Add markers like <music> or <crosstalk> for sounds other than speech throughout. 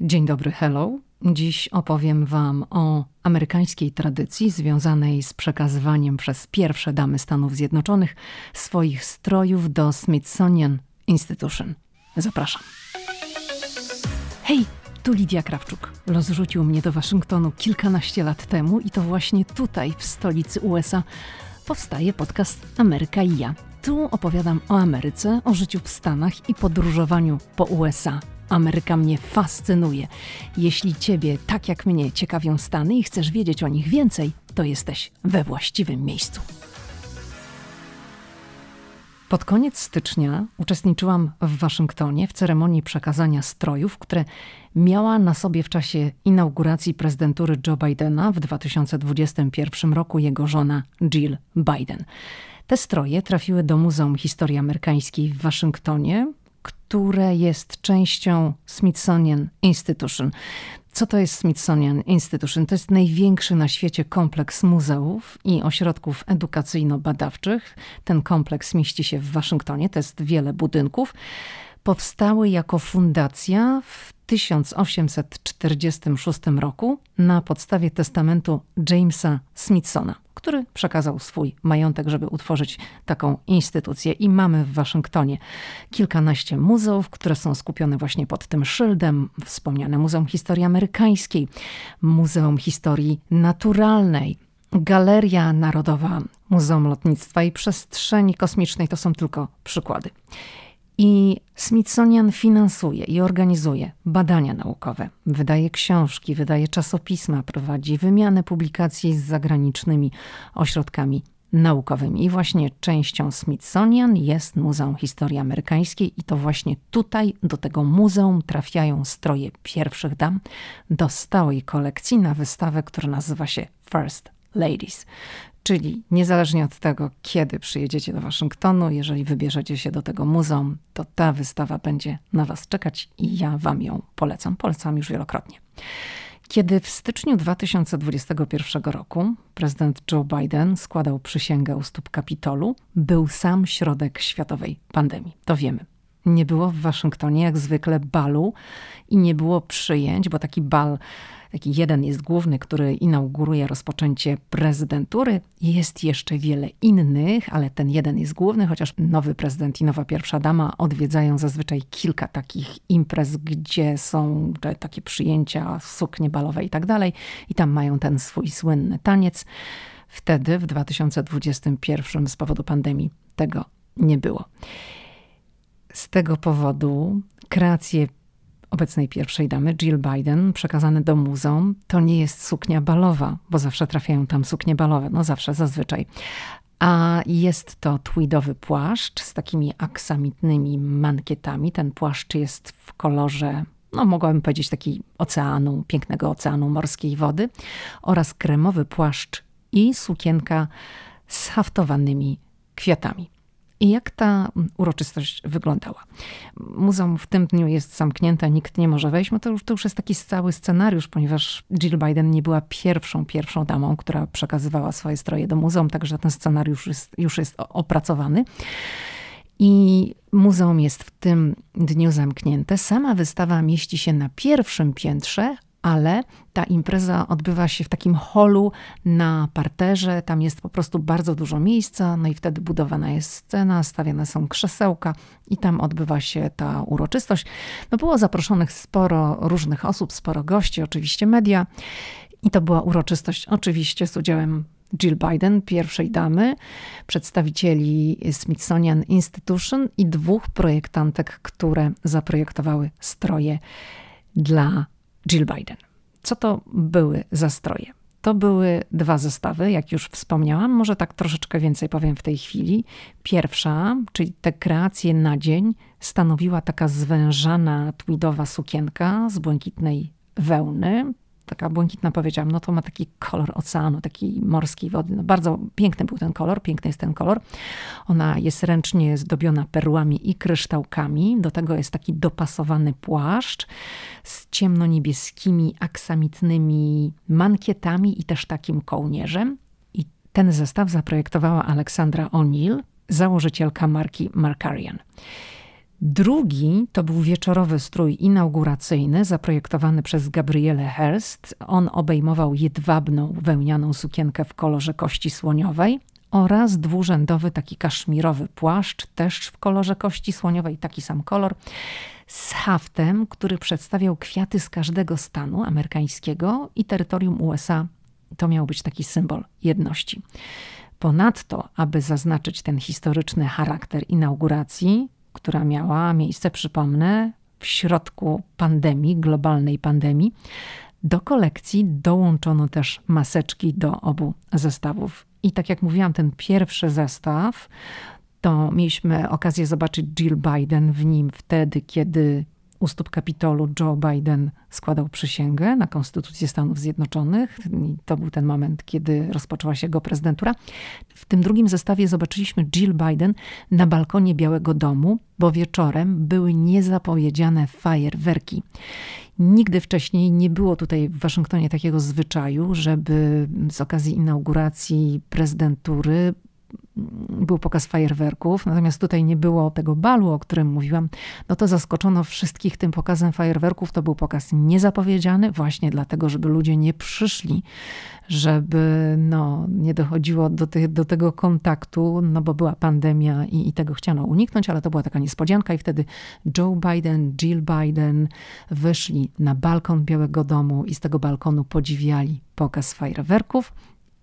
Dzień dobry, hello. Dziś opowiem Wam o amerykańskiej tradycji związanej z przekazywaniem przez pierwsze damy Stanów Zjednoczonych swoich strojów do Smithsonian Institution. Zapraszam. Hej, tu Lidia Krawczuk. Los rzucił mnie do Waszyngtonu kilkanaście lat temu i to właśnie tutaj, w stolicy USA, powstaje podcast Ameryka i ja. Tu opowiadam o Ameryce, o życiu w Stanach i podróżowaniu po USA. Ameryka mnie fascynuje. Jeśli Ciebie, tak jak mnie, ciekawią Stany i chcesz wiedzieć o nich więcej, to jesteś we właściwym miejscu. Pod koniec stycznia uczestniczyłam w Waszyngtonie w ceremonii przekazania strojów, które miała na sobie w czasie inauguracji prezydentury Joe Bidena w 2021 roku jego żona Jill Biden. Te stroje trafiły do Muzeum Historii Amerykańskiej w Waszyngtonie, które jest częścią Smithsonian Institution. Co to jest Smithsonian Institution? To jest największy na świecie kompleks muzeów i ośrodków edukacyjno-badawczych. Ten kompleks mieści się w Waszyngtonie, to jest wiele budynków. Powstały jako fundacja w 1846 roku na podstawie testamentu Jamesa Smithsona który przekazał swój majątek, żeby utworzyć taką instytucję. I mamy w Waszyngtonie kilkanaście muzeów, które są skupione właśnie pod tym szyldem. Wspomniane Muzeum Historii Amerykańskiej, Muzeum Historii Naturalnej, Galeria Narodowa, Muzeum Lotnictwa i Przestrzeni Kosmicznej to są tylko przykłady. I Smithsonian finansuje i organizuje badania naukowe, wydaje książki, wydaje czasopisma, prowadzi wymianę publikacji z zagranicznymi ośrodkami naukowymi. I właśnie częścią Smithsonian jest Muzeum Historii Amerykańskiej i to właśnie tutaj do tego muzeum trafiają stroje pierwszych dam do stałej kolekcji na wystawę, która nazywa się First Ladies. Czyli niezależnie od tego, kiedy przyjedziecie do Waszyngtonu, jeżeli wybierzecie się do tego muzeum, to ta wystawa będzie na Was czekać i ja Wam ją polecam. Polecam już wielokrotnie. Kiedy w styczniu 2021 roku prezydent Joe Biden składał przysięgę u stóp Kapitolu, był sam środek światowej pandemii. To wiemy. Nie było w Waszyngtonie jak zwykle balu i nie było przyjęć, bo taki bal Taki jeden jest główny, który inauguruje rozpoczęcie prezydentury. Jest jeszcze wiele innych, ale ten jeden jest główny, chociaż nowy prezydent i nowa pierwsza dama odwiedzają zazwyczaj kilka takich imprez, gdzie są takie przyjęcia, suknie balowe i tak dalej. I tam mają ten swój słynny taniec. Wtedy, w 2021, z powodu pandemii, tego nie było. Z tego powodu kreacje obecnej pierwszej damy, Jill Biden, przekazane do muzeum, to nie jest suknia balowa, bo zawsze trafiają tam suknie balowe, no zawsze, zazwyczaj. A jest to tweedowy płaszcz z takimi aksamitnymi mankietami. Ten płaszcz jest w kolorze, no mogłabym powiedzieć, taki oceanu, pięknego oceanu morskiej wody oraz kremowy płaszcz i sukienka z haftowanymi kwiatami. I jak ta uroczystość wyglądała? Muzeum w tym dniu jest zamknięte, nikt nie może wejść. No to już, to już jest taki cały scenariusz, ponieważ Jill Biden nie była pierwszą, pierwszą damą, która przekazywała swoje stroje do muzeum, także ten scenariusz jest, już jest opracowany. I muzeum jest w tym dniu zamknięte. Sama wystawa mieści się na pierwszym piętrze, ale ta impreza odbywa się w takim holu na parterze. Tam jest po prostu bardzo dużo miejsca, no i wtedy budowana jest scena, stawiane są krzesełka i tam odbywa się ta uroczystość. No było zaproszonych sporo różnych osób, sporo gości, oczywiście media. I to była uroczystość oczywiście z udziałem Jill Biden, pierwszej damy, przedstawicieli Smithsonian Institution i dwóch projektantek, które zaprojektowały stroje dla Jill Biden. Co to były za stroje? To były dwa zestawy, jak już wspomniałam. Może tak troszeczkę więcej powiem w tej chwili. Pierwsza, czyli te kreacje na dzień, stanowiła taka zwężana tweedowa sukienka z błękitnej wełny, taka błękitna powiedziałam, no to ma taki kolor oceanu, takiej morskiej wody. No bardzo piękny był ten kolor, piękny jest ten kolor. Ona jest ręcznie zdobiona perłami i kryształkami. Do tego jest taki dopasowany płaszcz z ciemnoniebieskimi, aksamitnymi mankietami i też takim kołnierzem. I ten zestaw zaprojektowała Aleksandra O'Neill, założycielka marki Markarian. Drugi to był wieczorowy strój inauguracyjny zaprojektowany przez Gabriele Hearst. On obejmował jedwabną wełnianą sukienkę w kolorze kości słoniowej oraz dwurzędowy taki kaszmirowy płaszcz, też w kolorze kości słoniowej, taki sam kolor, z haftem, który przedstawiał kwiaty z każdego stanu amerykańskiego i terytorium USA. To miał być taki symbol jedności. Ponadto, aby zaznaczyć ten historyczny charakter inauguracji, która miała miejsce, przypomnę, w środku pandemii, globalnej pandemii, do kolekcji dołączono też maseczki do obu zestawów. I tak jak mówiłam, ten pierwszy zestaw to mieliśmy okazję zobaczyć Jill Biden w nim wtedy, kiedy u stóp Kapitolu Joe Biden składał przysięgę na Konstytucję Stanów Zjednoczonych. I to był ten moment, kiedy rozpoczęła się jego prezydentura. W tym drugim zestawie zobaczyliśmy Jill Biden na balkonie Białego Domu, bo wieczorem były niezapowiedziane fajerwerki. Nigdy wcześniej nie było tutaj w Waszyngtonie takiego zwyczaju, żeby z okazji inauguracji prezydentury był pokaz fajerwerków, natomiast tutaj nie było tego balu, o którym mówiłam, no to zaskoczono wszystkich tym pokazem fajerwerków. To był pokaz niezapowiedziany, właśnie dlatego, żeby ludzie nie przyszli, żeby no, nie dochodziło do, ty, do tego kontaktu, no bo była pandemia i, i tego chciano uniknąć, ale to była taka niespodzianka i wtedy Joe Biden, Jill Biden wyszli na balkon Białego Domu i z tego balkonu podziwiali pokaz fajerwerków.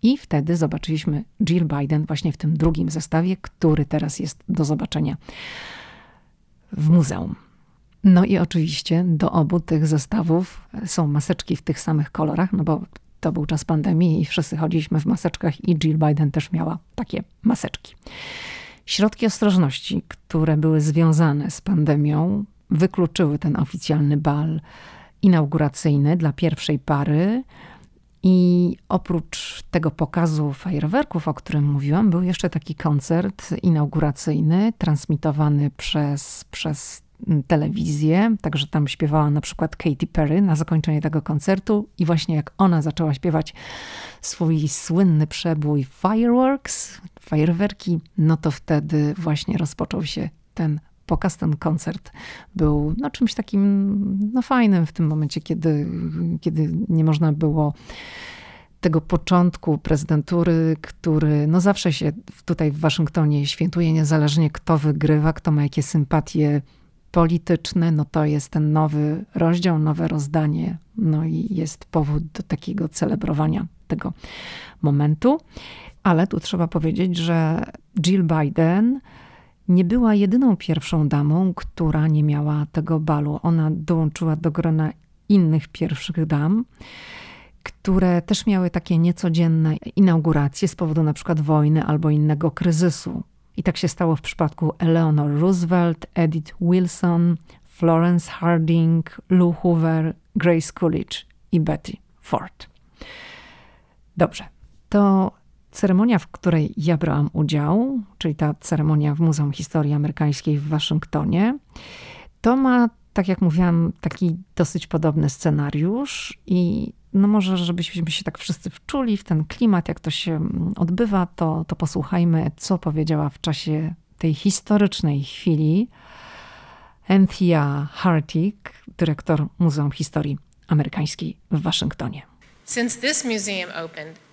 I wtedy zobaczyliśmy Jill Biden właśnie w tym drugim zestawie, który teraz jest do zobaczenia w muzeum. No i oczywiście do obu tych zestawów są maseczki w tych samych kolorach, no bo to był czas pandemii i wszyscy chodziliśmy w maseczkach i Jill Biden też miała takie maseczki. Środki ostrożności, które były związane z pandemią, wykluczyły ten oficjalny bal inauguracyjny dla pierwszej pary. I oprócz tego pokazu fajerwerków, o którym mówiłam, był jeszcze taki koncert inauguracyjny, transmitowany przez, przez telewizję, także tam śpiewała na przykład Katy Perry na zakończenie tego koncertu. I właśnie jak ona zaczęła śpiewać swój słynny przebój Fireworks, fajerwerki, no to wtedy właśnie rozpoczął się ten pokaz, ten koncert był no, czymś takim no, fajnym w tym momencie, kiedy, kiedy nie można było tego początku prezydentury, który no zawsze się tutaj w Waszyngtonie świętuje, niezależnie kto wygrywa, kto ma jakie sympatie polityczne, no to jest ten nowy rozdział, nowe rozdanie, no i jest powód do takiego celebrowania tego momentu. Ale tu trzeba powiedzieć, że Jill Biden nie była jedyną pierwszą damą, która nie miała tego balu. Ona dołączyła do grona innych pierwszych dam, które też miały takie niecodzienne inauguracje z powodu na przykład wojny albo innego kryzysu. I tak się stało w przypadku Eleanor Roosevelt, Edith Wilson, Florence Harding, Lou Hoover, Grace Coolidge i Betty Ford. Dobrze, to ceremonia, w której ja brałam udział, czyli ta ceremonia w Muzeum Historii Amerykańskiej w Waszyngtonie, to ma, tak jak mówiłam, taki dosyć podobny scenariusz i no może, żebyśmy się tak wszyscy wczuli w ten klimat, jak to się odbywa, to, to posłuchajmy, co powiedziała w czasie tej historycznej chwili Anthea Hartig, dyrektor Muzeum Historii Amerykańskiej w Waszyngtonie. Since this museum opened,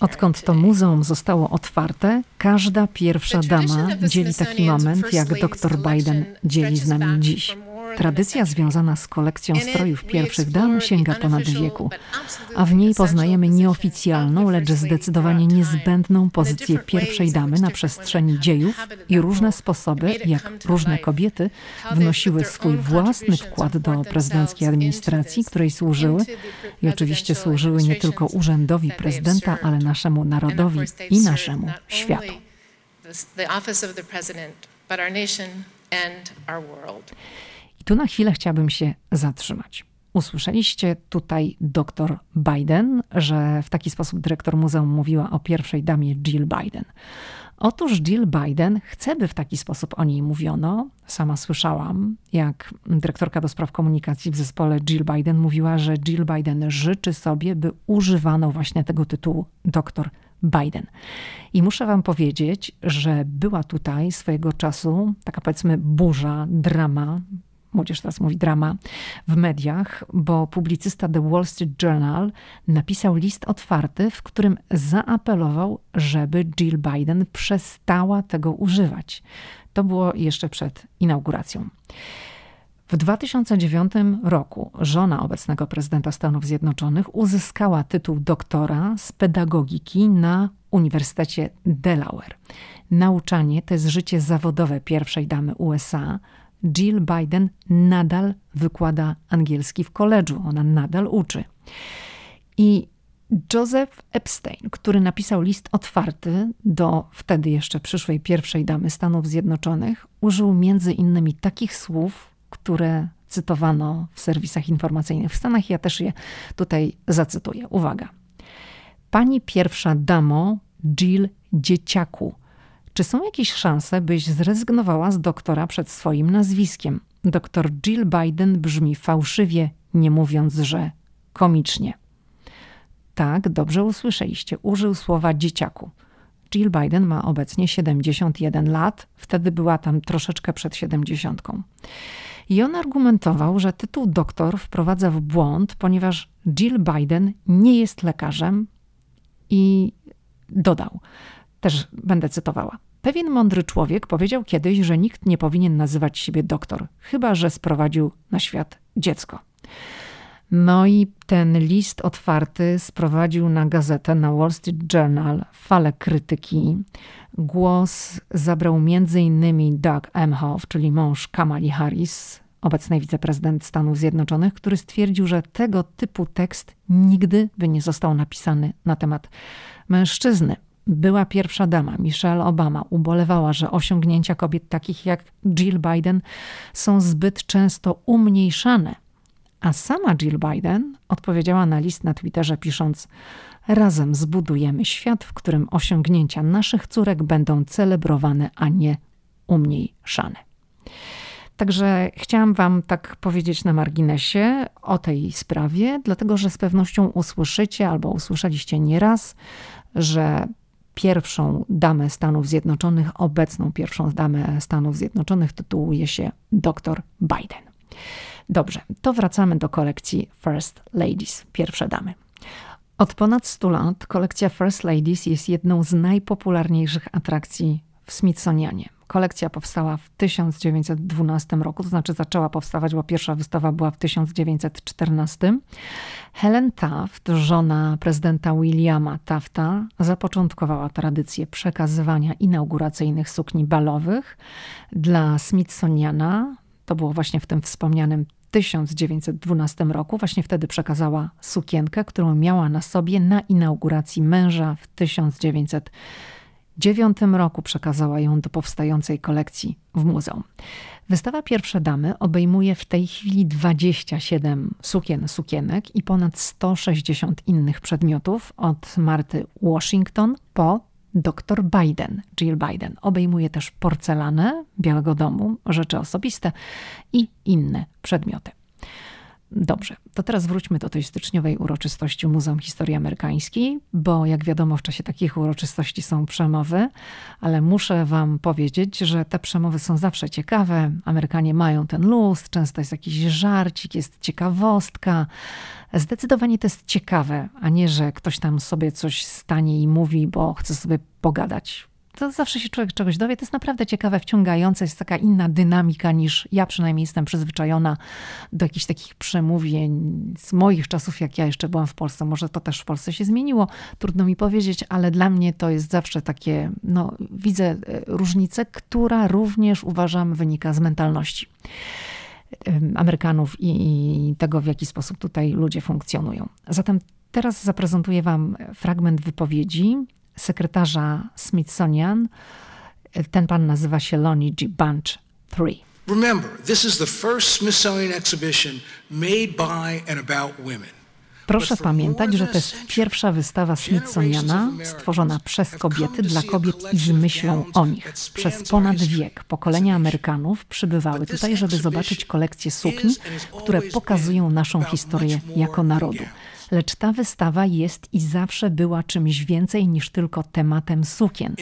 Odkąd to muzeum zostało otwarte, każda pierwsza dama dzieli taki moment, jak dr Biden dzieli z nami dziś. Tradycja związana z kolekcją strojów pierwszych dam sięga ponad wieku, a w niej poznajemy nieoficjalną, lecz zdecydowanie niezbędną pozycję pierwszej damy na przestrzeni dziejów i różne sposoby, jak różne kobiety wnosiły swój własny wkład do prezydenckiej administracji, której służyły i oczywiście służyły nie tylko urzędowi prezydenta, ale naszemu narodowi i naszemu światu. The office of the president, but our nation and our world. I tu na chwilę chciałabym się zatrzymać. Usłyszeliście tutaj dr Biden, że w taki sposób dyrektor muzeum mówiła o pierwszej damie Jill Biden. Otóż Jill Biden chce, by w taki sposób o niej mówiono. Sama słyszałam, jak dyrektorka do spraw komunikacji w zespole Jill Biden mówiła, że Jill Biden życzy sobie, by używano właśnie tego tytułu doktor Biden. I muszę Wam powiedzieć, że była tutaj swojego czasu taka powiedzmy burza, drama, młodzież teraz mówi drama, w mediach, bo publicysta The Wall Street Journal napisał list otwarty, w którym zaapelował, żeby Jill Biden przestała tego używać. To było jeszcze przed inauguracją. W 2009 roku żona obecnego prezydenta Stanów Zjednoczonych uzyskała tytuł doktora z pedagogiki na Uniwersytecie Delaware. Nauczanie to jest życie zawodowe pierwszej damy USA. Jill Biden nadal wykłada angielski w koledżu, ona nadal uczy. I Joseph Epstein, który napisał list otwarty do wtedy jeszcze przyszłej pierwszej damy Stanów Zjednoczonych, użył między innymi takich słów, które cytowano w serwisach informacyjnych w Stanach. Ja też je tutaj zacytuję. Uwaga. Pani pierwsza damo Jill Dzieciaku. Czy są jakieś szanse, byś zrezygnowała z doktora przed swoim nazwiskiem? Doktor Jill Biden brzmi fałszywie, nie mówiąc, że komicznie. Tak, dobrze usłyszeliście. Użył słowa dzieciaku. Jill Biden ma obecnie 71 lat, wtedy była tam troszeczkę przed 70. I on argumentował, że tytuł doktor wprowadza w błąd, ponieważ Jill Biden nie jest lekarzem i dodał, też będę cytowała. Pewien mądry człowiek powiedział kiedyś, że nikt nie powinien nazywać siebie doktor, chyba że sprowadził na świat dziecko. No i ten list otwarty sprowadził na gazetę, na Wall Street Journal falę krytyki. Głos zabrał m.in. Doug Emhoff, czyli mąż Kamali Harris, obecnej wiceprezydent Stanów Zjednoczonych, który stwierdził, że tego typu tekst nigdy by nie został napisany na temat mężczyzny. Była pierwsza dama, Michelle Obama, ubolewała, że osiągnięcia kobiet takich jak Jill Biden są zbyt często umniejszane. A sama Jill Biden odpowiedziała na list na Twitterze, pisząc: Razem zbudujemy świat, w którym osiągnięcia naszych córek będą celebrowane, a nie umniejszane. Także chciałam Wam tak powiedzieć na marginesie o tej sprawie, dlatego że z pewnością usłyszycie albo usłyszeliście nieraz, że pierwszą damę Stanów Zjednoczonych, obecną pierwszą damę Stanów Zjednoczonych tytułuje się dr Biden. Dobrze, to wracamy do kolekcji First Ladies, pierwsze damy. Od ponad 100 lat kolekcja First Ladies jest jedną z najpopularniejszych atrakcji w Smithsonianie. Kolekcja powstała w 1912 roku, to znaczy zaczęła powstawać, bo pierwsza wystawa była w 1914. Helen Taft, żona prezydenta Williama Tafta, zapoczątkowała tradycję przekazywania inauguracyjnych sukni balowych dla Smithsoniana. To było właśnie w tym wspomnianym 1912 roku. Właśnie wtedy przekazała sukienkę, którą miała na sobie na inauguracji męża w 1914 dziewiątym roku przekazała ją do powstającej kolekcji w muzeum. Wystawa Pierwsze Damy obejmuje w tej chwili 27 sukien, sukienek i ponad 160 innych przedmiotów od Marty Washington po dr Biden, Jill Biden. Obejmuje też porcelanę Białego Domu, rzeczy osobiste i inne przedmioty. Dobrze, to teraz wróćmy do tej styczniowej uroczystości Muzeum Historii Amerykańskiej, bo jak wiadomo, w czasie takich uroczystości są przemowy, ale muszę Wam powiedzieć, że te przemowy są zawsze ciekawe. Amerykanie mają ten luz, często jest jakiś żarcik, jest ciekawostka. Zdecydowanie to jest ciekawe, a nie, że ktoś tam sobie coś stanie i mówi, bo chce sobie pogadać to zawsze się człowiek czegoś dowie. To jest naprawdę ciekawe, wciągające. Jest taka inna dynamika niż ja przynajmniej jestem przyzwyczajona do jakichś takich przemówień z moich czasów, jak ja jeszcze byłam w Polsce. Może to też w Polsce się zmieniło, trudno mi powiedzieć, ale dla mnie to jest zawsze takie, no widzę e, różnicę, która również uważam wynika z mentalności. Amerykanów i tego, w jaki sposób tutaj ludzie funkcjonują. Zatem teraz zaprezentuję Wam fragment wypowiedzi sekretarza Smithsonian. Ten pan nazywa się Lonnie G. Bunch III. Remember, this is the first Smithsonian exhibition made by and about women. Proszę pamiętać, że to jest pierwsza wystawa Smithsoniana stworzona przez kobiety dla kobiet i z myślą o nich. Przez ponad wiek pokolenia Amerykanów przybywały tutaj, żeby zobaczyć kolekcje sukni, które pokazują naszą historię jako narodu. Lecz ta wystawa jest i zawsze była czymś więcej niż tylko tematem sukien.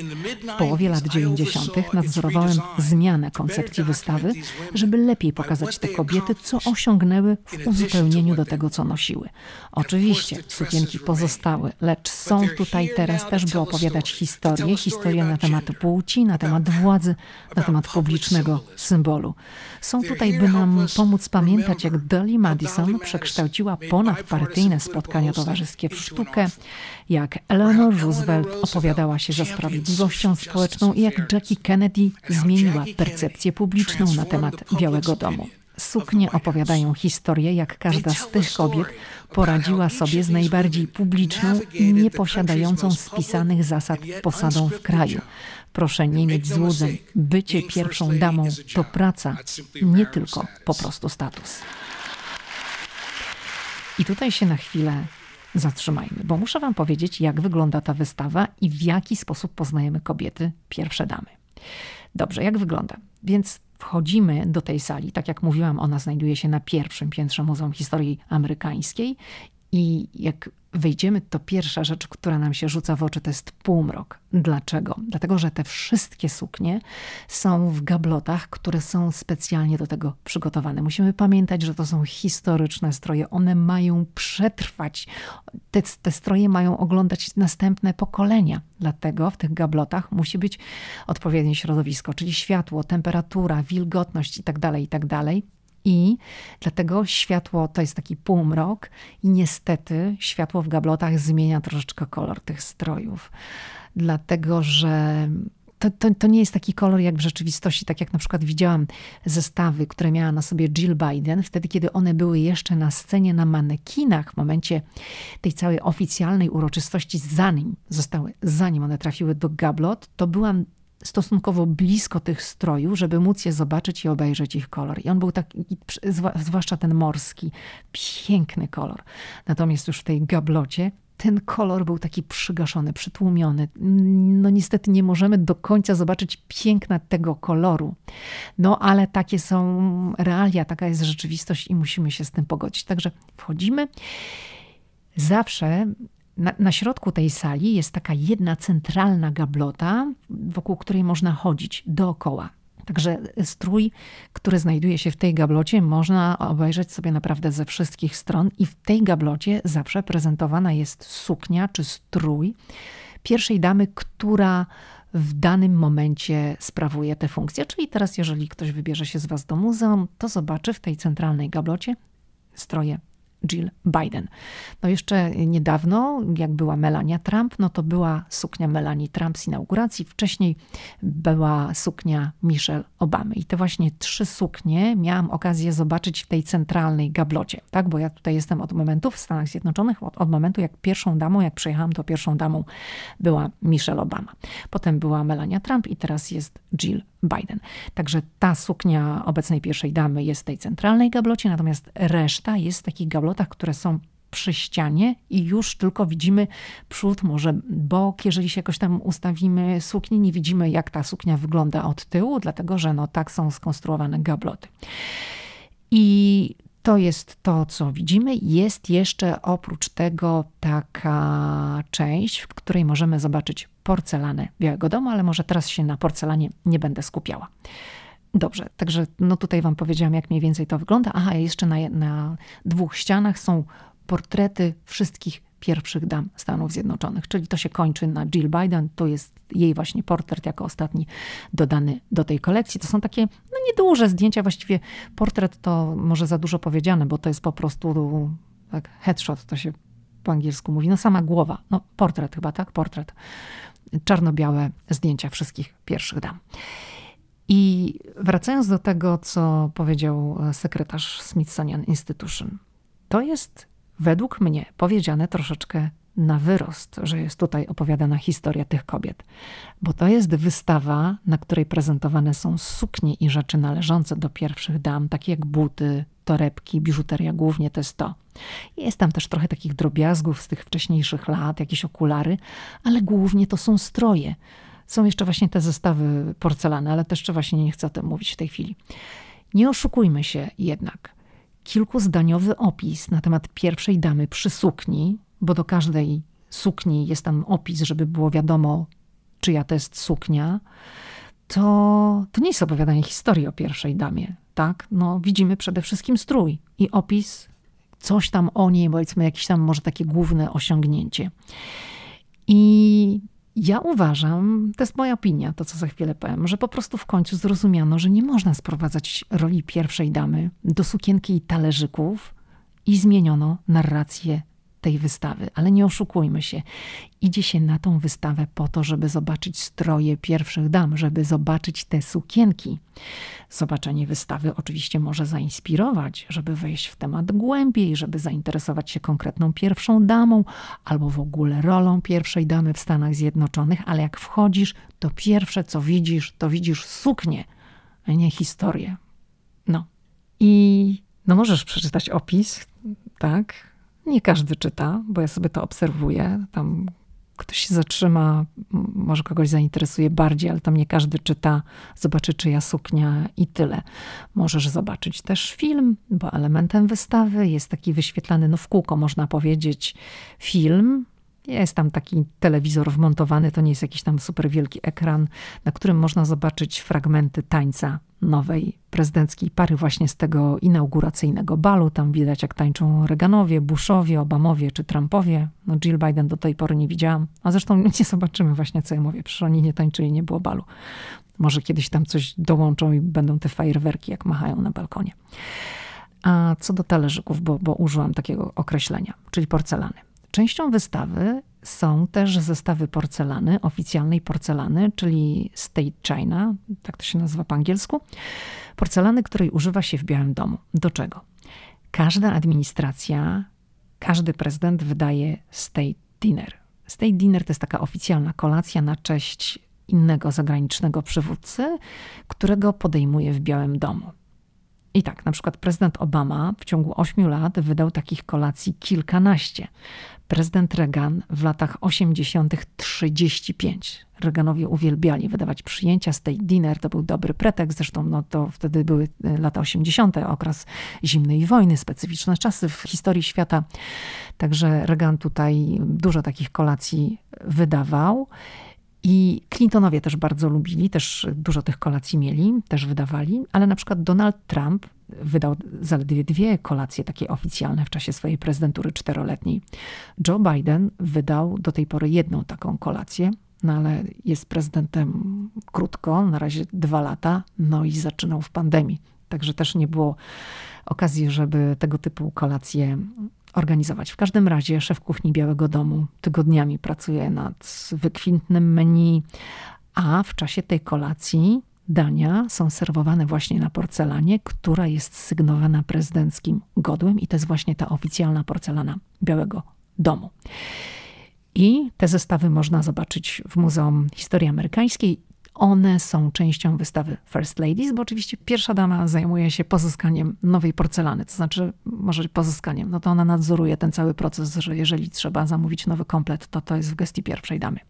W połowie lat 90. nadzorowałem zmianę koncepcji wystawy, żeby lepiej pokazać te kobiety, co osiągnęły w uzupełnieniu do tego, co nosiły. Oczywiście sukienki pozostały, lecz są tutaj teraz też, by opowiadać historię, historię na temat płci, na temat władzy, na temat publicznego symbolu. Są tutaj, by nam pomóc pamiętać, jak Dolly Madison przekształciła ponadpartyjne spotkania towarzyskie w sztukę, jak Eleanor Roosevelt opowiadała się za sprawiedliwością społeczną i jak Jackie Kennedy zmieniła percepcję publiczną na temat Białego Domu. Suknie opowiadają historię, jak każda z tych kobiet poradziła sobie z najbardziej publiczną i nieposiadającą spisanych zasad posadą w kraju. Proszę nie mieć złudzeń. Bycie pierwszą damą to praca, nie tylko po prostu status. I tutaj się na chwilę zatrzymajmy, bo muszę Wam powiedzieć, jak wygląda ta wystawa i w jaki sposób poznajemy kobiety, pierwsze damy. Dobrze, jak wygląda? Więc wchodzimy do tej sali. Tak jak mówiłam, ona znajduje się na pierwszym piętrze Muzeum Historii Amerykańskiej. I jak wejdziemy, to pierwsza rzecz, która nam się rzuca w oczy, to jest półmrok. Dlaczego? Dlatego, że te wszystkie suknie są w gablotach, które są specjalnie do tego przygotowane. Musimy pamiętać, że to są historyczne stroje. One mają przetrwać. Te, te stroje mają oglądać następne pokolenia. Dlatego w tych gablotach musi być odpowiednie środowisko, czyli światło, temperatura, wilgotność itd., tak itd. I dlatego światło to jest taki półmrok, i niestety światło w gablotach zmienia troszeczkę kolor tych strojów. Dlatego, że to, to, to, nie jest taki kolor jak w rzeczywistości, tak jak na przykład widziałam zestawy, które miała na sobie Jill Biden, wtedy kiedy one były jeszcze na scenie na manekinach w momencie tej całej oficjalnej uroczystości, zanim zostały, zanim one trafiły do gablot, to byłam stosunkowo blisko tych strojów, żeby móc je zobaczyć i obejrzeć ich kolor. I on był taki, zwłaszcza ten morski, piękny kolor. Natomiast już w tej gablocie ten kolor był taki przygaszony, przytłumiony. No niestety nie możemy do końca zobaczyć piękna tego koloru. No ale takie są realia, taka jest rzeczywistość i musimy się z tym pogodzić. Także wchodzimy. Zawsze na, na, środku tej sali jest taka jedna centralna gablota, wokół której można chodzić dookoła. Także strój, który znajduje się w tej gablocie, można obejrzeć sobie naprawdę ze wszystkich stron, i w tej gablocie zawsze prezentowana jest suknia czy strój pierwszej damy, która w danym momencie sprawuje tę funkcję. Czyli teraz, jeżeli ktoś wybierze się z Was do muzeum, to zobaczy w tej centralnej gablocie stroje Jill Biden. No jeszcze niedawno, jak była Melania Trump, no to była suknia Melanie Trump z inauguracji. Wcześniej była suknia Michelle Obamy. I te właśnie trzy suknie miałam okazję zobaczyć w tej centralnej gablocie, tak? Bo ja tutaj jestem od momentu w Stanach Zjednoczonych, od, od momentu jak pierwszą damą, jak przyjechałam, to pierwszą damą była Michelle Obama. Potem była Melania Trump i teraz jest Jill Biden. Także ta suknia obecnej pierwszej damy jest w tej centralnej gablocie, natomiast reszta jest w takich gablotach, które są przy ścianie i już tylko widzimy przód, może bok. Jeżeli się jakoś tam ustawimy sukni, nie widzimy jak ta suknia wygląda od tyłu, dlatego że no tak są skonstruowane gabloty. I to jest to, co widzimy. Jest jeszcze oprócz tego taka część, w której możemy zobaczyć porcelanę Białego Domu, ale może teraz się na porcelanie nie będę skupiała. Dobrze, także no tutaj Wam powiedziałam, jak mniej więcej to wygląda. Aha, jeszcze na, na dwóch ścianach są portrety wszystkich pierwszych dam Stanów Zjednoczonych, czyli to się kończy na Jill Biden, to jest jej właśnie portret jako ostatni dodany do tej kolekcji. To są takie no nieduże zdjęcia, właściwie portret to może za dużo powiedziane, bo to jest po prostu tak headshot, to się po angielsku mówi, no sama głowa, no portret chyba, tak? Portret. Czarno-białe zdjęcia wszystkich pierwszych dam. I wracając do tego, co powiedział sekretarz Smithsonian Institution, to jest według mnie powiedziane troszeczkę na wyrost, że jest tutaj opowiadana historia tych kobiet, bo to jest wystawa, na której prezentowane są suknie i rzeczy należące do pierwszych dam, takie jak buty, torebki, biżuteria, głównie to jest to. Jest tam też trochę takich drobiazgów z tych wcześniejszych lat, jakieś okulary, ale głównie to są stroje. Są jeszcze właśnie te zestawy porcelany, ale też właśnie nie chcę o tym mówić w tej chwili. Nie oszukujmy się jednak. kilkuzdaniowy opis na temat pierwszej damy przy sukni, bo do każdej sukni jest tam opis, żeby było wiadomo, czyja to jest suknia, to, to nie jest opowiadanie historii o pierwszej damie. Tak? No, widzimy przede wszystkim strój i opis, coś tam o niej, powiedzmy jakieś tam może takie główne osiągnięcie. I ja uważam, to jest moja opinia, to co za chwilę powiem, że po prostu w końcu zrozumiano, że nie można sprowadzać roli pierwszej damy do sukienki i talerzyków i zmieniono narrację tej wystawy, ale nie oszukujmy się. Idzie się na tą wystawę po to, żeby zobaczyć stroje pierwszych dam, żeby zobaczyć te sukienki. Zobaczenie wystawy oczywiście może zainspirować, żeby wejść w temat głębiej, żeby zainteresować się konkretną pierwszą damą albo w ogóle rolą pierwszej damy w Stanach Zjednoczonych, ale jak wchodzisz, to pierwsze co widzisz, to widzisz suknię, a nie historię. No. I no możesz przeczytać opis, tak? Nie każdy czyta, bo ja sobie to obserwuję. Tam ktoś się zatrzyma, może kogoś zainteresuje bardziej, ale tam nie każdy czyta, zobaczy czyja suknia i tyle. Możesz zobaczyć też film, bo elementem wystawy jest taki wyświetlany, no w kółko można powiedzieć, film. Jest tam taki telewizor wmontowany, to nie jest jakiś tam super wielki ekran, na którym można zobaczyć fragmenty tańca nowej prezydenckiej pary właśnie z tego inauguracyjnego balu. Tam widać, jak tańczą Reaganowie, Bushowie, Obamowie czy Trumpowie. No Jill Biden do tej pory nie widziałam, a zresztą <laughs> nie zobaczymy właśnie, co ja mówię. Przecież oni nie tańczyli, nie było balu. Może kiedyś tam coś dołączą i będą te fajerwerki, jak machają na balkonie. A co do talerzyków, bo, bo użyłam takiego określenia, czyli porcelany. Częścią wystawy są też zestawy porcelany, oficjalnej porcelany, czyli state china, tak to się nazywa po angielsku. Porcelany, której używa się w Białym Domu. Do czego? Każda administracja, każdy prezydent wydaje state dinner. State dinner to jest taka oficjalna kolacja na cześć innego zagranicznego przywódcy, którego podejmuje w Białym Domu. I tak, na przykład prezydent Obama w ciągu 8 lat wydał takich kolacji kilkanaście. Prezydent Reagan w latach 80. 35. Reaganowie uwielbiali wydawać przyjęcia, state dinner to był dobry pretekst, zresztą no to wtedy były e, lata 80., okres zimnej wojny, specyficzne czasy w historii świata. Także Reagan tutaj dużo takich kolacji wydawał. I Clintonowie też bardzo lubili, też dużo tych kolacji mieli, też wydawali, ale na przykład Donald Trump wydał zaledwie dwie kolacje takie oficjalne w czasie swojej prezydentury czteroletniej. Joe Biden wydał do tej pory jedną taką kolację, no ale jest prezydentem krótko, na razie dwa lata, no i zaczynał w pandemii. Także też nie było okazji, żeby tego typu kolacje organizować. W każdym razie szef kuchni Białego Domu tygodniami pracuje nad wykwintnym menu, a w czasie tej kolacji dania są serwowane właśnie na porcelanie, która jest sygnowana prezydenckim godłem i to jest właśnie ta oficjalna porcelana Białego Domu. I te zestawy można zobaczyć w Muzeum Historii Amerykańskiej one są częścią wystawy First Ladies, bo oczywiście pierwsza dama zajmuje się pozyskaniem nowej porcelany, to znaczy może pozyskaniem, no to ona nadzoruje ten cały proces, że jeżeli trzeba zamówić nowy komplet, to to jest w gestii pierwszej damy.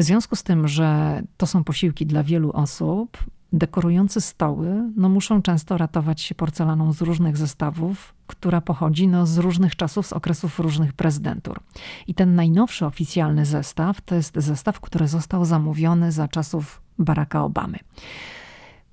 W związku z tym, że to są posiłki dla wielu osób, dekorujący stoły no muszą często ratować się porcelaną z różnych zestawów, która pochodzi no, z różnych czasów, z okresów różnych prezydentur. I ten najnowszy oficjalny zestaw to jest zestaw, który został zamówiony za czasów Baracka Obamy.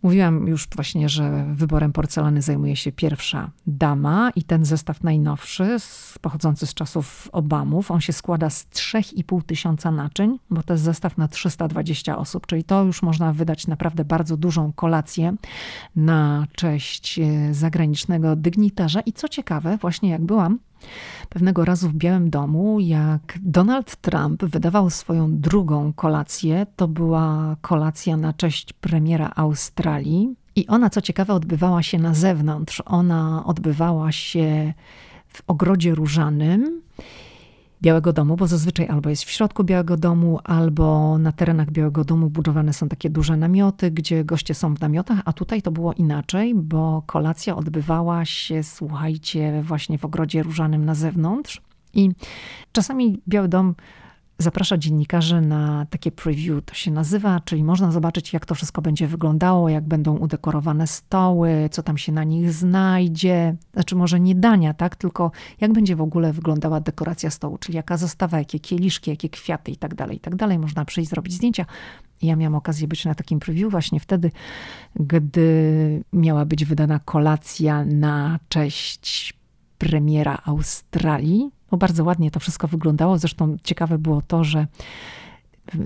Mówiłam już właśnie, że wyborem porcelany zajmuje się pierwsza dama i ten zestaw najnowszy, pochodzący z czasów Obamów, on się składa z 3,5 tysiąca naczyń, bo to jest zestaw na 320 osób, czyli to już można wydać naprawdę bardzo dużą kolację na cześć e, zagranicznego dygnitarza. I co ciekawe, właśnie jak byłam pewnego razu w Białym Domu, jak Donald Trump wydawał swoją drugą kolację. To była kolacja na cześć premiera Australii. I ona, co ciekawe, odbywała się na zewnątrz. Ona odbywała się w ogrodzie różanym. Białego Domu, bo zazwyczaj albo jest w środku Białego Domu, albo na terenach Białego Domu budowane są takie duże namioty, gdzie goście są w namiotach, a tutaj to było inaczej, bo kolacja odbywała się, słuchajcie, właśnie w ogrodzie różanym na zewnątrz. I czasami Biały Dom zaprasza dziennikarzy na takie preview, to się nazywa, czyli można zobaczyć, jak to wszystko będzie wyglądało, jak będą udekorowane stoły, co tam się na nich znajdzie. Znaczy, może nie dania, tak, tylko jak będzie w ogóle wyglądała dekoracja stołu, czyli jaka zastawa, jakie kieliszki, jakie kwiaty i tak dalej, i tak dalej. Można przyjść, zrobić zdjęcia. Ja miałam okazję być na takim preview właśnie wtedy, gdy miała być wydana kolacja na cześć premiera Australii. No bardzo ładnie to wszystko wyglądało. Zresztą ciekawe było to, że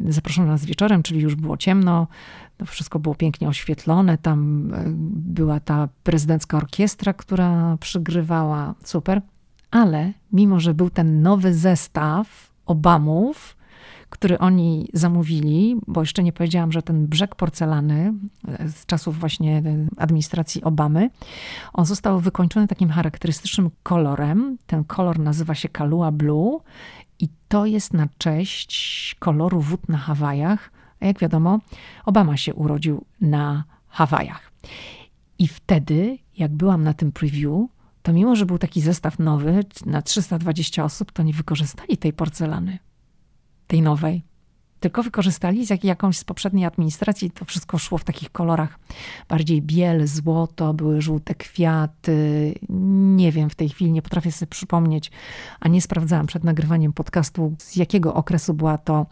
zaproszono nas wieczorem, czyli już było ciemno. To wszystko było pięknie oświetlone. Tam e, była ta prezydencka orkiestra, która przygrywała. Super. Ale mimo, że był ten nowy zestaw Obamów, który oni zamówili, bo jeszcze nie powiedziałam, że ten brzeg porcelany e, z czasów właśnie administracji Obamy, on został wykończony takim charakterystycznym kolorem. Ten kolor nazywa się Kalua Blue i to jest na cześć koloru wód na Hawajach. A jak wiadomo, Obama się urodził na Hawajach. I wtedy, jak byłam na tym preview, to mimo, że był taki zestaw nowy na 320 osób, to nie wykorzystali tej porcelany tej nowej. Tylko wykorzystali z jak, jakąś z poprzedniej administracji. To wszystko szło w takich kolorach bardziej biel, złoto, były żółte kwiaty. Nie wiem w tej chwili, nie potrafię sobie przypomnieć, a nie sprawdzałam przed nagrywaniem podcastu, z jakiego okresu była to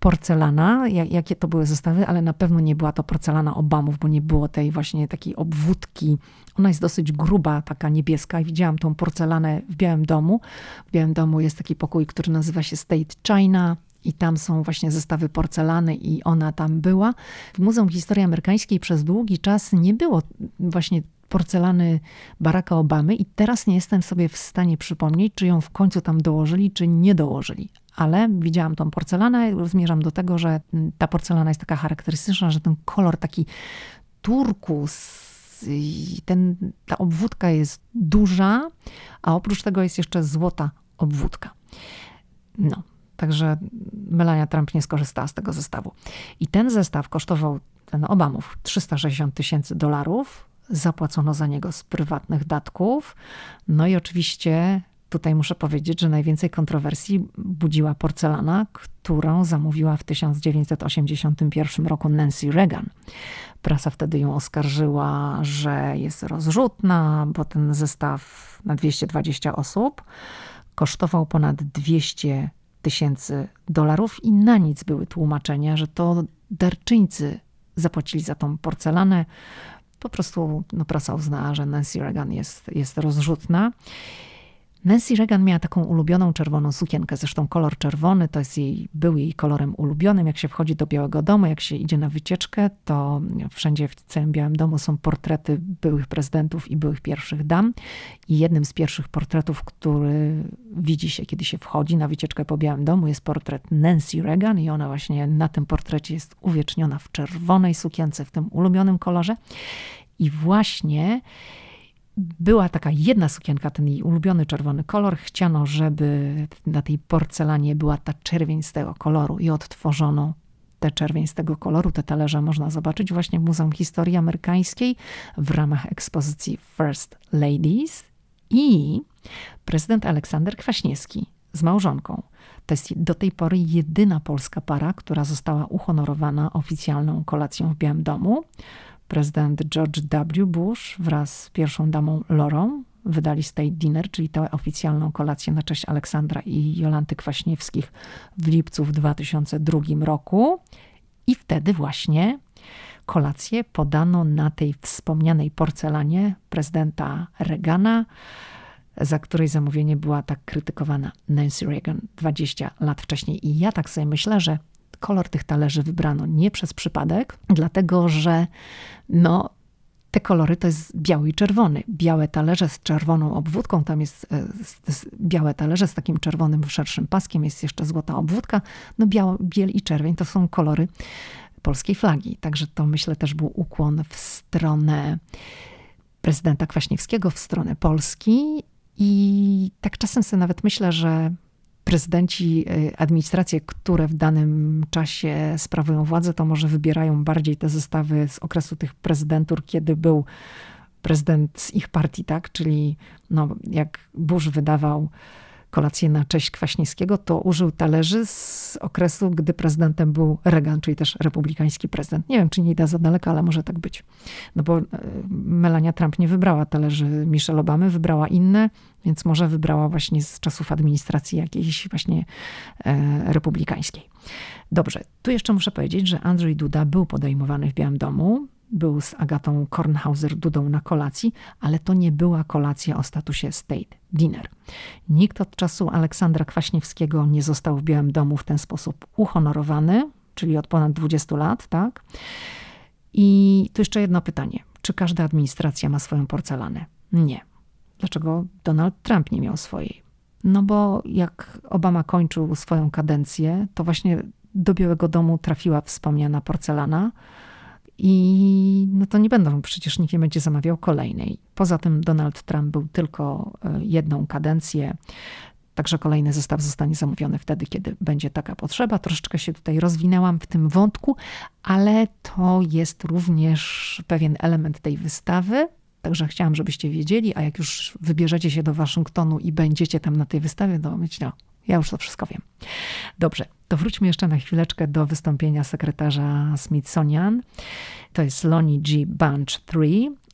porcelana, jak, jakie to były zestawy, ale na pewno nie była to porcelana Obamów, bo nie było tej właśnie takiej obwódki. Ona jest dosyć gruba, taka niebieska widziałam tą porcelanę w Białym Domu. W Białym Domu jest taki pokój, który nazywa się State China i tam są właśnie zestawy porcelany i ona tam była. W Muzeum Historii Amerykańskiej przez długi czas nie było właśnie porcelany Baracka Obamy i teraz nie jestem sobie w stanie przypomnieć, czy ją w końcu tam dołożyli, czy nie dołożyli. Ale widziałam tą porcelanę, zmierzam do tego, że ta porcelana jest taka charakterystyczna, że ten kolor taki turkus, ten, ta obwódka jest duża, a oprócz tego jest jeszcze złota obwódka. No, Także Melania Trump nie skorzystała z tego zestawu. I ten zestaw kosztował, ten Obamów, 360 tysięcy dolarów. Zapłacono za niego z prywatnych datków. No i oczywiście tutaj muszę powiedzieć, że najwięcej kontrowersji budziła porcelana, którą zamówiła w 1981 roku Nancy Reagan. Prasa wtedy ją oskarżyła, że jest rozrzutna, bo ten zestaw na 220 osób kosztował ponad 200 tysięcy dolarów i na nic były tłumaczenia, że to darczyńcy zapłacili za tą porcelanę. Po prostu no, prasa uznała, że Nancy Reagan jest, jest rozrzutna. Nancy Reagan miała taką ulubioną czerwoną sukienkę, zresztą kolor czerwony to jest jej, był jej kolorem ulubionym. Jak się wchodzi do Białego Domu, jak się idzie na wycieczkę, to wszędzie w całym Białym Domu są portrety byłych prezydentów i byłych pierwszych dam. I jednym z pierwszych portretów, który widzi się, kiedy się wchodzi na wycieczkę po Białym Domu, jest portret Nancy Reagan i ona właśnie na tym portrecie jest uwieczniona w czerwonej sukience, w tym ulubionym kolorze. I właśnie była taka jedna sukienka, ten jej ulubiony czerwony kolor. Chciano, żeby na tej porcelanie była ta czerwień z tego koloru i odtworzono tę czerwień z tego koloru. Te talerze można zobaczyć właśnie w Muzeum Historii Amerykańskiej w ramach ekspozycji First Ladies i prezydent Aleksander Kwaśniewski z małżonką. To jest do tej pory jedyna polska para, która została uhonorowana oficjalną kolacją w Białym Domu prezydent George W. Bush wraz z pierwszą damą Lorą wydali State Dinner, czyli tę oficjalną kolację na cześć Aleksandra i Jolanty Kwaśniewskich w lipcu w 2002 roku. I wtedy właśnie kolację podano na tej wspomnianej porcelanie prezydenta Reagana, za której zamówienie była tak krytykowana Nancy Reagan 20 lat wcześniej. I ja tak sobie myślę, że kolor tych talerzy wybrano nie przez przypadek, dlatego że no, te kolory to jest biały i czerwony. Białe talerze z czerwoną obwódką, tam jest e, białe talerze z takim czerwonym, szerszym paskiem, jest jeszcze złota obwódka. No biało, biel i czerwień to są kolory polskiej flagi. Także to myślę też był ukłon w stronę prezydenta Kwaśniewskiego, w stronę Polski. I tak czasem sobie nawet myślę, że prezydenci, y, administracje, które w danym czasie sprawują władzę, to może wybierają bardziej te zestawy z okresu tych prezydentur, kiedy był prezydent z ich partii, tak? Czyli no, jak Bush wydawał kolację na cześć Kwaśniewskiego, to użył talerzy z okresu, gdy prezydentem był Reagan, czyli też republikański prezydent. Nie wiem, czy nie idę za daleko, ale może tak być. No bo e, Melania Trump nie wybrała talerzy Michelle Obamy, wybrała inne, więc może wybrała właśnie z czasów administracji jakiejś właśnie e, republikańskiej. Dobrze, tu jeszcze muszę powiedzieć, że Andrzej Duda był podejmowany w Białym Domu był z Agatą Kornhauser-Dudą na kolacji, ale to nie była kolacja o statusie state dinner. Nikt od czasu Aleksandra Kwaśniewskiego nie został w Białym Domu w ten sposób uhonorowany, czyli od ponad 20 lat, tak? I tu jeszcze jedno pytanie. Czy każda administracja ma swoją porcelanę? Nie. Dlaczego Donald Trump nie miał swojej? No bo jak Obama kończył swoją kadencję, to właśnie do Białego Domu trafiła wspomniana porcelana, i no to nie będą, przecież nikt nie będzie zamawiał kolejnej. Poza tym Donald Trump był tylko e, jedną kadencję. Także kolejny zestaw zostanie zamówiony wtedy, kiedy będzie taka potrzeba. Troszeczkę się tutaj rozwinęłam w tym wątku, ale to jest również pewien element tej wystawy. Także chciałam, żebyście wiedzieli, a jak już wybierzecie się do Waszyngtonu i będziecie tam na tej wystawie, to myślę, no, ja już to wszystko wiem. Dobrze, to wróćmy jeszcze na chwileczkę do wystąpienia sekretarza Smithsonian. To jest Lonnie G. Bunch 3,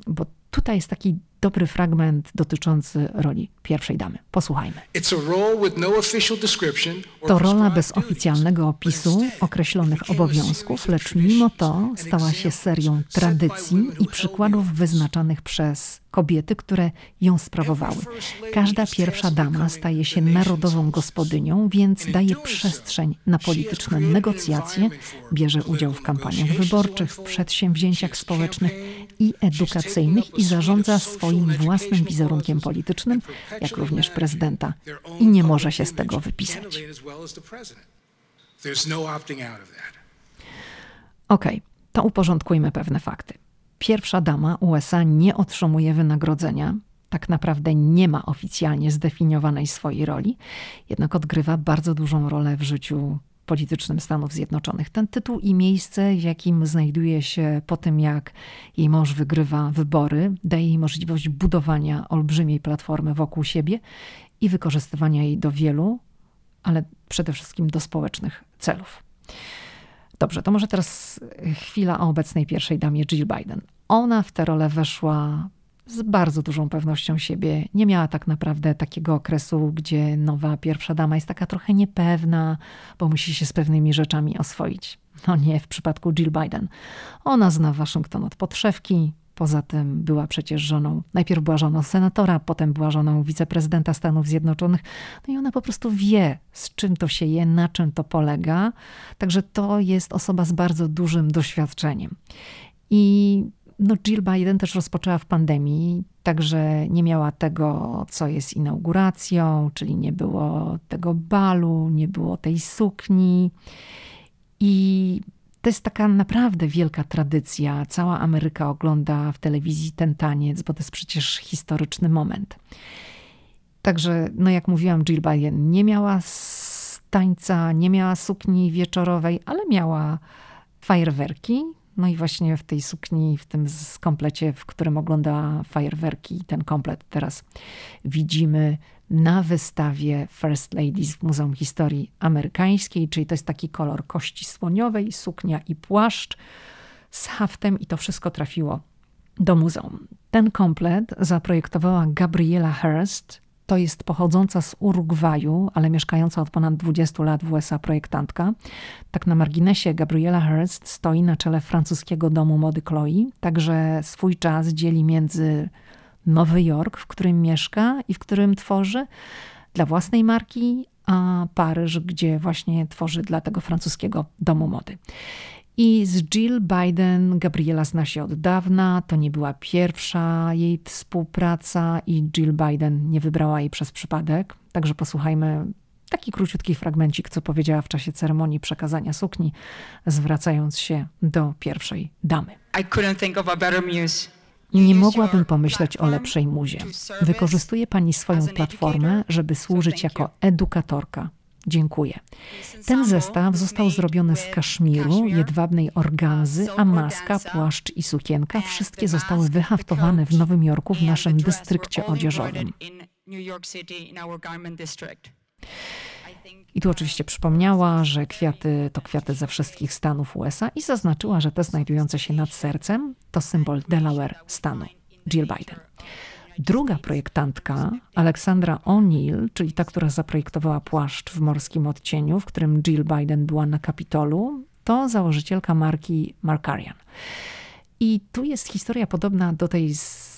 bo tutaj jest taki dobry fragment dotyczący roli pierwszej damy. Posłuchajmy. No to rola bez oficjalnego opisu określonych obowiązków, lecz mimo to stała się serią tradycji i przykładów wyznaczanych przez kobiety, które ją sprawowały. Każda pierwsza dama staje się narodową gospodynią, więc daje przestrzeń na polityczne negocjacje, bierze udział w kampaniach wyborczych, w przedsięwzięciach społecznych i edukacyjnych i zarządza swoim własnym wizerunkiem politycznym, jak również prezydenta. I nie może się z tego wypisać. OK, to uporządkujmy pewne fakty. Pierwsza dama USA nie otrzymuje wynagrodzenia, tak naprawdę nie ma oficjalnie zdefiniowanej swojej roli, jednak odgrywa bardzo dużą rolę w życiu politycznym Stanów Zjednoczonych. Ten tytuł i miejsce, w jakim znajduje się po tym, jak jej mąż wygrywa wybory, daje jej możliwość budowania olbrzymiej platformy wokół siebie i wykorzystywania jej do wielu, ale przede wszystkim do społecznych celów. Dobrze, to może teraz chwila o obecnej pierwszej damie Jill Biden. Ona w tę rolę weszła z bardzo dużą pewnością siebie. Nie miała tak naprawdę takiego okresu, gdzie nowa pierwsza dama jest taka trochę niepewna, bo musi się z pewnymi rzeczami oswoić. No nie w przypadku Jill Biden. Ona zna Waszyngton od podszewki, Poza tym była przecież żoną, najpierw była żoną senatora, potem była żoną wiceprezydenta Stanów Zjednoczonych. No i ona po prostu wie, z czym to się je, na czym to polega. Także to jest osoba z bardzo dużym doświadczeniem. I no Jill Biden też rozpoczęła w pandemii, także nie miała tego, co jest inauguracją, czyli nie było tego balu, nie było tej sukni. I to jest taka naprawdę wielka tradycja. Cała Ameryka ogląda w telewizji ten taniec, bo to jest przecież historyczny moment. Także, no jak mówiłam, Jill Biden nie miała tańca, nie miała sukni wieczorowej, ale miała fajerwerki, no i właśnie w tej sukni, w tym komplecie, w którym ogląda fajerwerki, ten komplet teraz widzimy na wystawie First Ladies w Muzeum Historii Amerykańskiej, czyli to jest taki kolor kości słoniowej, suknia i płaszcz z haftem i to wszystko trafiło do muzeum. Ten komplet zaprojektowała Gabriela Hearst, to jest pochodząca z Urugwaju, ale mieszkająca od ponad 20 lat w USA projektantka. Tak na marginesie Gabriela Hearst stoi na czele francuskiego domu mody Chloe, także swój czas dzieli między Nowy Jork, w którym mieszka i w którym tworzy dla własnej marki, a Paryż, gdzie właśnie tworzy dla tego francuskiego domu mody. I z Jill Biden Gabriela zna się od dawna. To nie była pierwsza jej współpraca i Jill Biden nie wybrała jej przez przypadek. Także posłuchajmy taki króciutki fragmencik, co powiedziała w czasie ceremonii przekazania sukni, zwracając się do pierwszej damy. Nie mogłabym pomyśleć o lepszej muzie. Wykorzystuje Pani swoją platformę, żeby służyć jako edukatorka, Dziękuję. Ten zestaw został zrobiony z kaszmiru, jedwabnej organzy, a maska, płaszcz i sukienka wszystkie zostały wyhaftowane w Nowym Jorku w naszym dystrykcie odzieżowym. I tu oczywiście przypomniała, że kwiaty to kwiaty ze wszystkich stanów USA i zaznaczyła, że te znajdujące się nad sercem to symbol Delaware stanu. Jill Biden. Druga projektantka, Aleksandra O'Neill, czyli ta, która zaprojektowała płaszcz w morskim odcieniu, w którym Jill Biden była na Kapitolu, to założycielka marki Markarian. I tu jest historia podobna do tej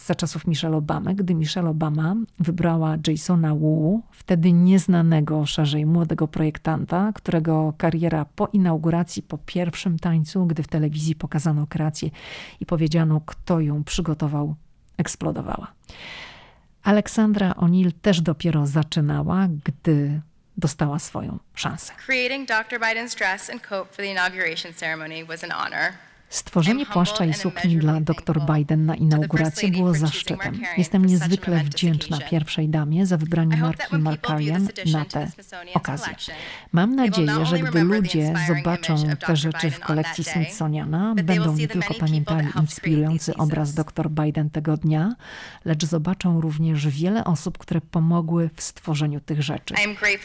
za czasów Michelle Obamy, gdy Michelle Obama wybrała Jasona Wu, wtedy nieznanego szerzej młodego projektanta, którego kariera po inauguracji, po pierwszym tańcu, gdy w telewizji pokazano kreację i powiedziano, kto ją przygotował, eksplodowała. Aleksandra O'Neill też dopiero zaczynała, gdy dostała swoją szansę. Creating Dr. Biden's dress and coat for the inauguration ceremony was an honor. Stworzenie płaszcza i sukni dla dr Biden na inaugurację było zaszczytem. Jestem niezwykle wdzięczna pierwszej damie za wybranie marki Markarian na tę okazję. Mam nadzieję, że gdy ludzie zobaczą te rzeczy w kolekcji Smithsoniana, będą nie tylko pamiętali inspirujący obraz dr Biden tego dnia, lecz zobaczą również wiele osób, które pomogły w stworzeniu tych rzeczy.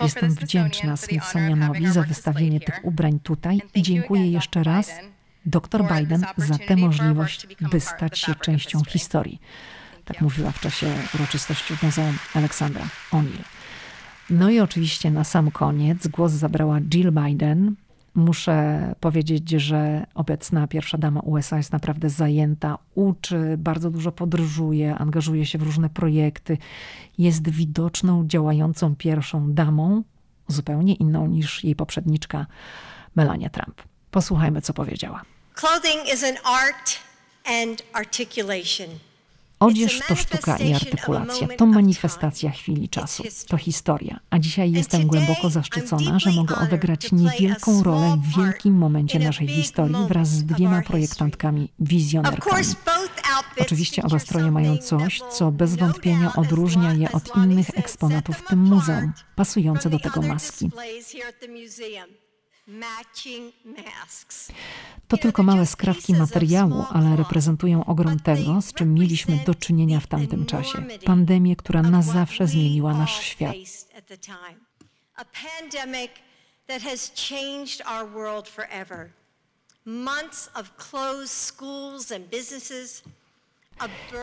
Jestem wdzięczna Smithsonianowi za wystawienie tych ubrań tutaj i dziękuję jeszcze raz dr Biden za tę możliwość, by stać się częścią historii. Tak mówiła w czasie uroczystości w Muzeum Aleksandra O'Neill. No i oczywiście na sam koniec głos zabrała Jill Biden. Muszę powiedzieć, że obecna pierwsza dama USA jest naprawdę zajęta, uczy, bardzo dużo podróżuje, angażuje się w różne projekty. Jest widoczną, działającą pierwszą damą, zupełnie inną niż jej poprzedniczka Melania Trump. Posłuchajmy, co powiedziała. Clothing is an art and articulation. Odzież to sztuka i artykulacja, to manifestacja chwili czasu, to historia. A dzisiaj jestem głęboko zaszczycona, że mogę odegrać niewielką rolę w wielkim momencie naszej historii wraz z dwiema projektantkami wizjonerkami. Oczywiście oba stroje mają coś, co bez wątpienia odróżnia je od innych eksponatów w tym muzeum, pasujące do tego maski. To tylko małe skrawki materiału, ale reprezentują ogrom tego, z czym mieliśmy do czynienia w tamtym czasie. Pandemię, która na zawsze zmieniła nasz świat.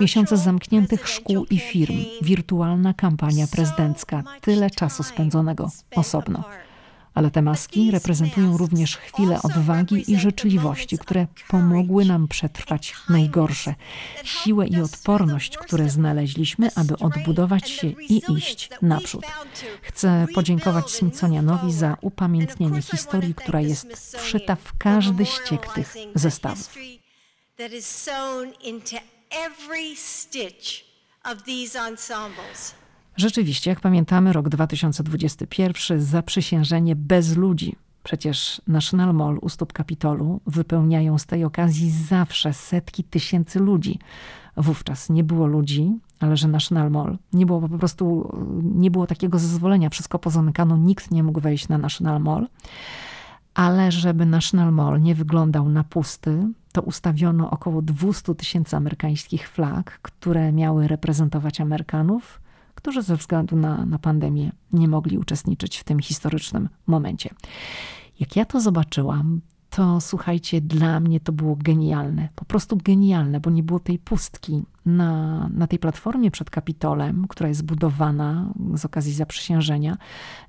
Miesiące zamkniętych szkół i firm, wirtualna kampania prezydencka, tyle czasu spędzonego osobno ale te maski reprezentują również chwile odwagi i życzliwości, które pomogły nam przetrwać najgorsze, siłę i odporność, które znaleźliśmy, aby odbudować się i iść naprzód. Chcę podziękować Smithsonianowi za upamiętnienie historii, która jest wszyta w każdy ściek tych zestawów. every stitch of these ensembles. Rzeczywiście, jak pamiętamy, rok 2021, zaprzysiężenie bez ludzi. Przecież National Mall u stóp Kapitolu wypełniają z tej okazji zawsze setki tysięcy ludzi. Wówczas nie było ludzi, ale że National Mall nie było po prostu, nie było takiego zezwolenia, wszystko pozamykano, nikt nie mógł wejść na National Mall. Ale żeby National Mall nie wyglądał na pusty, to ustawiono około 200 tysięcy amerykańskich flag, które miały reprezentować Amerykanów którzy ze względu na, na pandemię nie mogli uczestniczyć w tym historycznym momencie. Jak ja to zobaczyłam, to słuchajcie, dla mnie to było genialne, po prostu genialne, bo nie było tej pustki. Na, na tej platformie przed Kapitolem, która jest budowana z okazji zaprzysiężenia,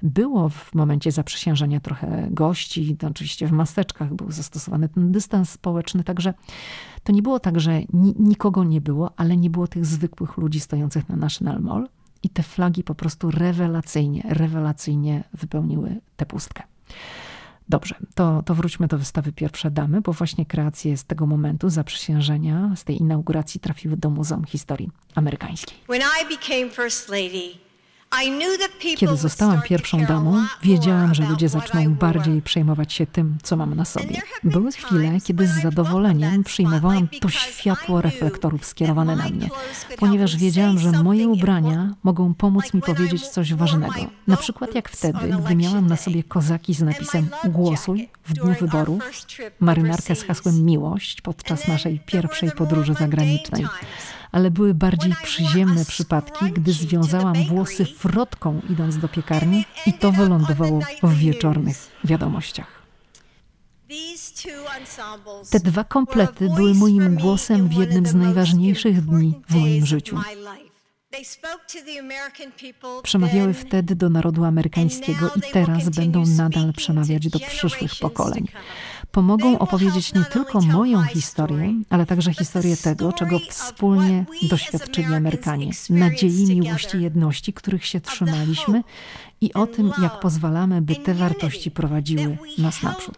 było w momencie zaprzysiężenia trochę gości, to oczywiście w maseczkach był zastosowany ten dystans społeczny, także to nie było tak, że ni, nikogo nie było, ale nie było tych zwykłych ludzi stojących na National Mall i te flagi po prostu rewelacyjnie, rewelacyjnie wypełniły tę pustkę. Dobrze, to, to wróćmy do wystawy Pierwsze Damy, bo właśnie kreacje z tego momentu zaprzysiężenia, z tej inauguracji trafiły do Muzeum Historii Amerykańskiej. When I became first lady, kiedy zostałam pierwszą damą, wiedziałam, że ludzie zaczną bardziej przejmować się tym, co mam na sobie. Były chwile, kiedy z zadowoleniem przyjmowałam to światło reflektorów skierowane na mnie, ponieważ wiedziałam, że moje ubrania mogą pomóc mi powiedzieć coś ważnego. Na przykład jak wtedy, gdy miałam na sobie kozaki z napisem Głosuj w dniu wyborów, marynarkę z hasłem Miłość podczas naszej pierwszej podróży zagranicznej ale były bardziej przyziemne przypadki, gdy związałam włosy frotką idąc do piekarni i to wylądowało w wieczornych wiadomościach. Te dwa komplety były moim głosem w jednym z najważniejszych dni w moim życiu. Przemawiały wtedy do narodu amerykańskiego i teraz będą nadal przemawiać do przyszłych pokoleń. Pomogą opowiedzieć nie tylko moją historię, ale także historię tego, czego wspólnie doświadczyli Amerykanie. Nadziei, miłości, jedności, których się trzymaliśmy i o tym, jak pozwalamy, by te wartości prowadziły nas naprzód.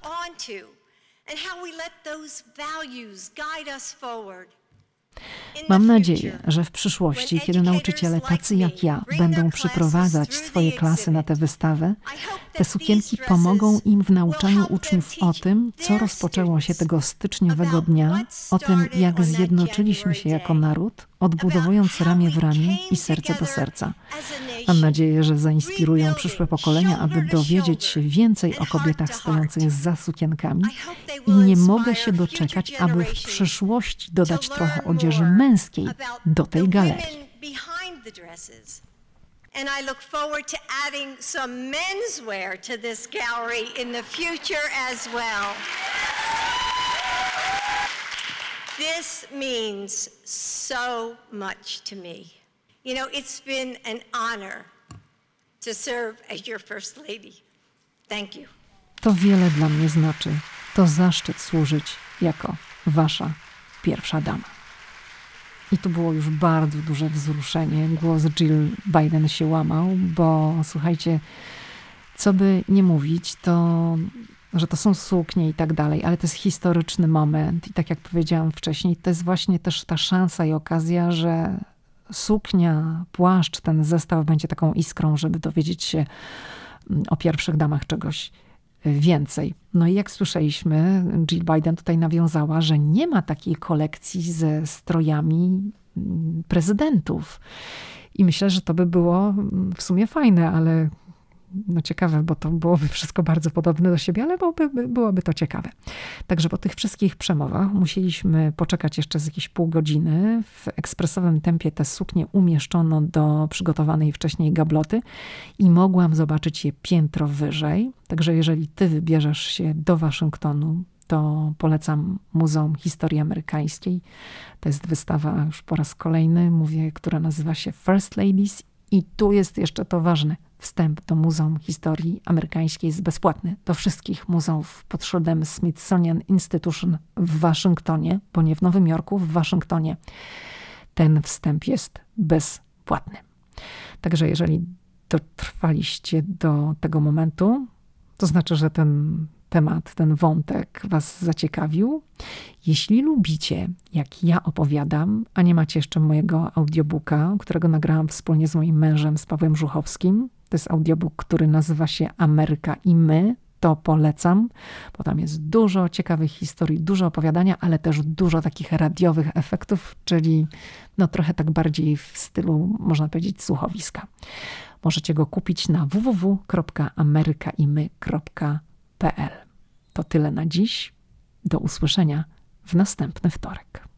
Mam nadzieję, że w przyszłości, kiedy nauczyciele tacy jak ja będą przyprowadzać swoje klasy na tę wystawę, te sukienki pomogą im w nauczaniu uczniów o tym, co rozpoczęło się tego styczniowego dnia, o tym, jak zjednoczyliśmy się jako naród, odbudowując ramię w ramię i serce do serca. Mam nadzieję, że zainspirują przyszłe pokolenia, aby dowiedzieć się więcej o kobietach stojących za sukienkami i nie mogę się doczekać, aby w przyszłości dodać trochę odzieży męskiej do tej galerii. And I look forward to adding some menswear to this gallery in the future as well. This means so much to me. You know, it's been an honor to serve as your first lady. Thank you. To wiele dla mnie znaczy. To zaszczyt służyć jako wasza pierwsza dama. I tu było już bardzo duże wzruszenie. Głos Jill Biden się łamał, bo słuchajcie, co by nie mówić, to że to są suknie i tak dalej, ale to jest historyczny moment i tak jak powiedziałam wcześniej, to jest właśnie też ta szansa i okazja, że suknia, płaszcz, ten zestaw będzie taką iskrą, żeby dowiedzieć się mm, o pierwszych damach czegoś więcej. No i jak słyszeliśmy, Jill Biden tutaj nawiązała, że nie ma takiej kolekcji ze strojami mm, prezydentów. I myślę, że to by było mm, w sumie fajne, ale no ciekawe, bo to byłoby wszystko bardzo podobne do siebie, ale byłoby, byłoby to ciekawe. Także po tych wszystkich przemowach musieliśmy poczekać jeszcze z jakieś pół godziny. W ekspresowym tempie te suknie umieszczono do przygotowanej wcześniej gabloty i mogłam zobaczyć je piętro wyżej. Także jeżeli ty wybierzesz się do Waszyngtonu, to polecam Muzeum Historii Amerykańskiej. To jest wystawa już po raz kolejny, mówię, która nazywa się First Ladies i tu jest jeszcze to ważne – Wstęp do Muzeum Historii Amerykańskiej jest bezpłatny. Do wszystkich muzeów pod szyldem Smithsonian Institution w Waszyngtonie, bo nie w Nowym Jorku, w Waszyngtonie. Ten wstęp jest bezpłatny. Także jeżeli dotrwaliście do tego momentu, to znaczy, że ten temat, ten wątek Was zaciekawił. Jeśli lubicie, jak ja opowiadam, a nie macie jeszcze mojego audiobooka, którego nagrałam wspólnie z moim mężem, z Pawłem Żuchowskim, to jest audiobook, który nazywa się Ameryka i my. To polecam, bo tam jest dużo ciekawych historii, dużo opowiadania, ale też dużo takich radiowych efektów, czyli no trochę tak bardziej w stylu, można powiedzieć, słuchowiska. Możecie go kupić na www.amerykaimy.pl. To tyle na dziś. Do usłyszenia w następny wtorek.